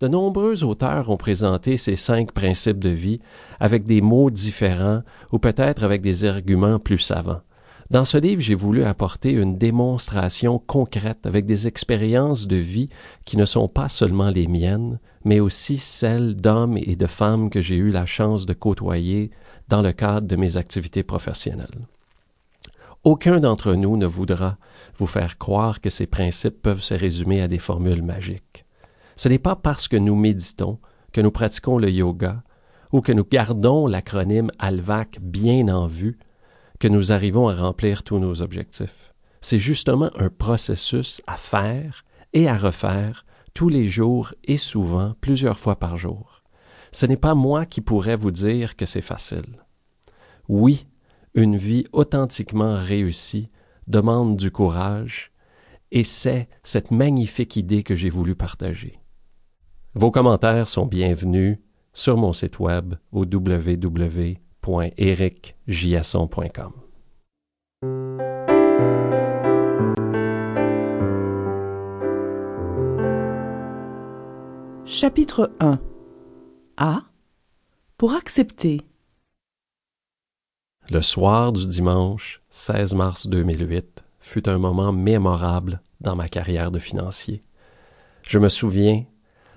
De nombreux auteurs ont présenté ces cinq principes de vie avec des mots différents ou peut-être avec des arguments plus savants. Dans ce livre, j'ai voulu apporter une démonstration concrète avec des expériences de vie qui ne sont pas seulement les miennes, mais aussi celles d'hommes et de femmes que j'ai eu la chance de côtoyer dans le cadre de mes activités professionnelles. Aucun d'entre nous ne voudra vous faire croire que ces principes peuvent se résumer à des formules magiques. Ce n'est pas parce que nous méditons, que nous pratiquons le yoga, ou que nous gardons l'acronyme ALVAC bien en vue, que nous arrivons à remplir tous nos objectifs. C'est justement un processus à faire et à refaire tous les jours et souvent plusieurs fois par jour. Ce n'est pas moi qui pourrais vous dire que c'est facile. Oui, une vie authentiquement réussie demande du courage, et c'est cette magnifique idée que j'ai voulu partager. Vos commentaires sont bienvenus sur mon site web au www.ericjasson.com. Chapitre 1 A. Pour accepter. Le soir du dimanche 16 mars 2008 fut un moment mémorable dans ma carrière de financier. Je me souviens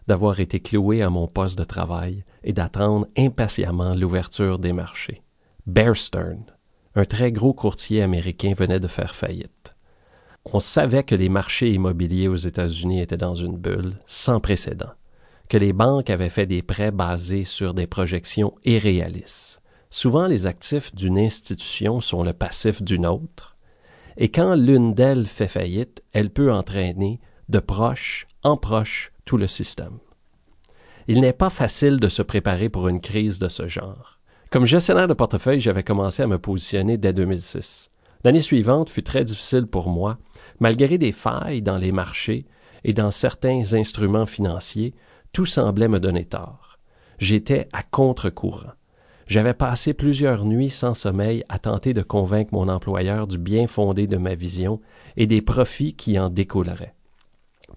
d'avoir été cloué à mon poste de travail et d'attendre impatiemment l'ouverture des marchés. Bear Stearns, un très gros courtier américain, venait de faire faillite. On savait que les marchés immobiliers aux États-Unis étaient dans une bulle sans précédent, que les banques avaient fait des prêts basés sur des projections irréalistes. Souvent les actifs d'une institution sont le passif d'une autre, et quand l'une d'elles fait faillite, elle peut entraîner de proche en proche tout le système. Il n'est pas facile de se préparer pour une crise de ce genre. Comme gestionnaire de portefeuille, j'avais commencé à me positionner dès 2006. L'année suivante fut très difficile pour moi, malgré des failles dans les marchés et dans certains instruments financiers, tout semblait me donner tort. J'étais à contre-courant. J'avais passé plusieurs nuits sans sommeil à tenter de convaincre mon employeur du bien fondé de ma vision et des profits qui en découleraient.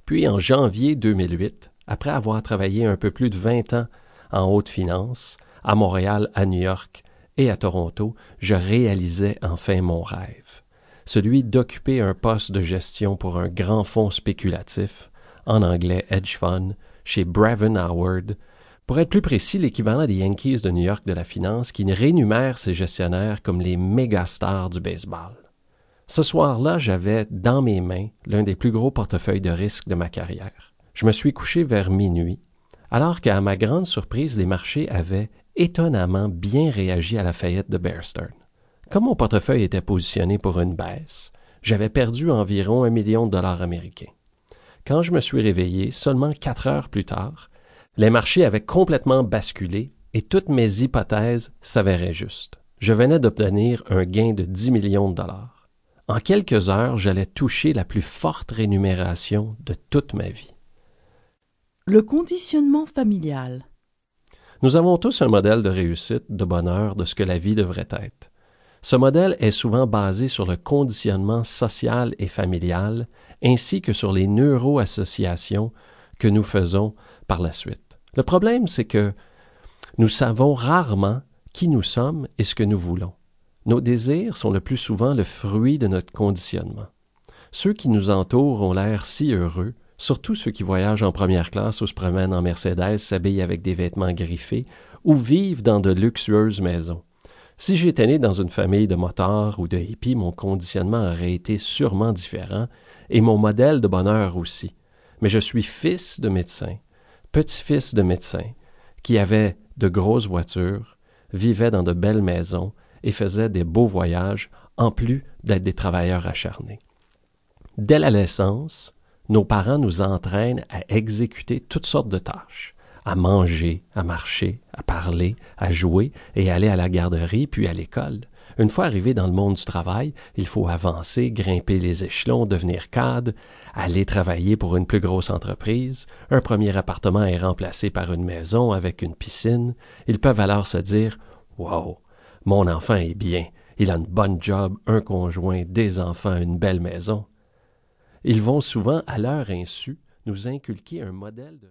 Puis en janvier 2008, après avoir travaillé un peu plus de vingt ans en haute finance, à Montréal, à New York et à Toronto, je réalisais enfin mon rêve, celui d'occuper un poste de gestion pour un grand fonds spéculatif, en anglais hedge fund, chez Braven Howard, pour être plus précis, l'équivalent des Yankees de New York de la finance qui rémunèrent ses gestionnaires comme les méga stars du baseball. Ce soir-là, j'avais dans mes mains l'un des plus gros portefeuilles de risque de ma carrière. Je me suis couché vers minuit, alors qu'à ma grande surprise, les marchés avaient étonnamment bien réagi à la faillite de Bear Stearns. Comme mon portefeuille était positionné pour une baisse, j'avais perdu environ un million de dollars américains. Quand je me suis réveillé, seulement quatre heures plus tard, les marchés avaient complètement basculé et toutes mes hypothèses s'avéraient justes. Je venais d'obtenir un gain de 10 millions de dollars. En quelques heures, j'allais toucher la plus forte rémunération de toute ma vie. Le conditionnement familial. Nous avons tous un modèle de réussite, de bonheur, de ce que la vie devrait être. Ce modèle est souvent basé sur le conditionnement social et familial, ainsi que sur les neuroassociations que nous faisons par la suite. Le problème, c'est que nous savons rarement qui nous sommes et ce que nous voulons. Nos désirs sont le plus souvent le fruit de notre conditionnement. Ceux qui nous entourent ont l'air si heureux, surtout ceux qui voyagent en première classe ou se promènent en Mercedes, s'habillent avec des vêtements griffés ou vivent dans de luxueuses maisons. Si j'étais né dans une famille de motards ou de hippies, mon conditionnement aurait été sûrement différent et mon modèle de bonheur aussi. Mais je suis fils de médecin petit-fils de médecin, qui avait de grosses voitures, vivait dans de belles maisons et faisait des beaux voyages, en plus d'être des travailleurs acharnés. Dès la naissance, nos parents nous entraînent à exécuter toutes sortes de tâches, à manger, à marcher, à parler, à jouer et aller à la garderie puis à l'école. Une fois arrivé dans le monde du travail, il faut avancer, grimper les échelons, devenir cadre, aller travailler pour une plus grosse entreprise. Un premier appartement est remplacé par une maison avec une piscine. Ils peuvent alors se dire Wow, mon enfant est bien, il a une bonne job, un conjoint, des enfants, une belle maison. Ils vont souvent, à leur insu, nous inculquer un modèle de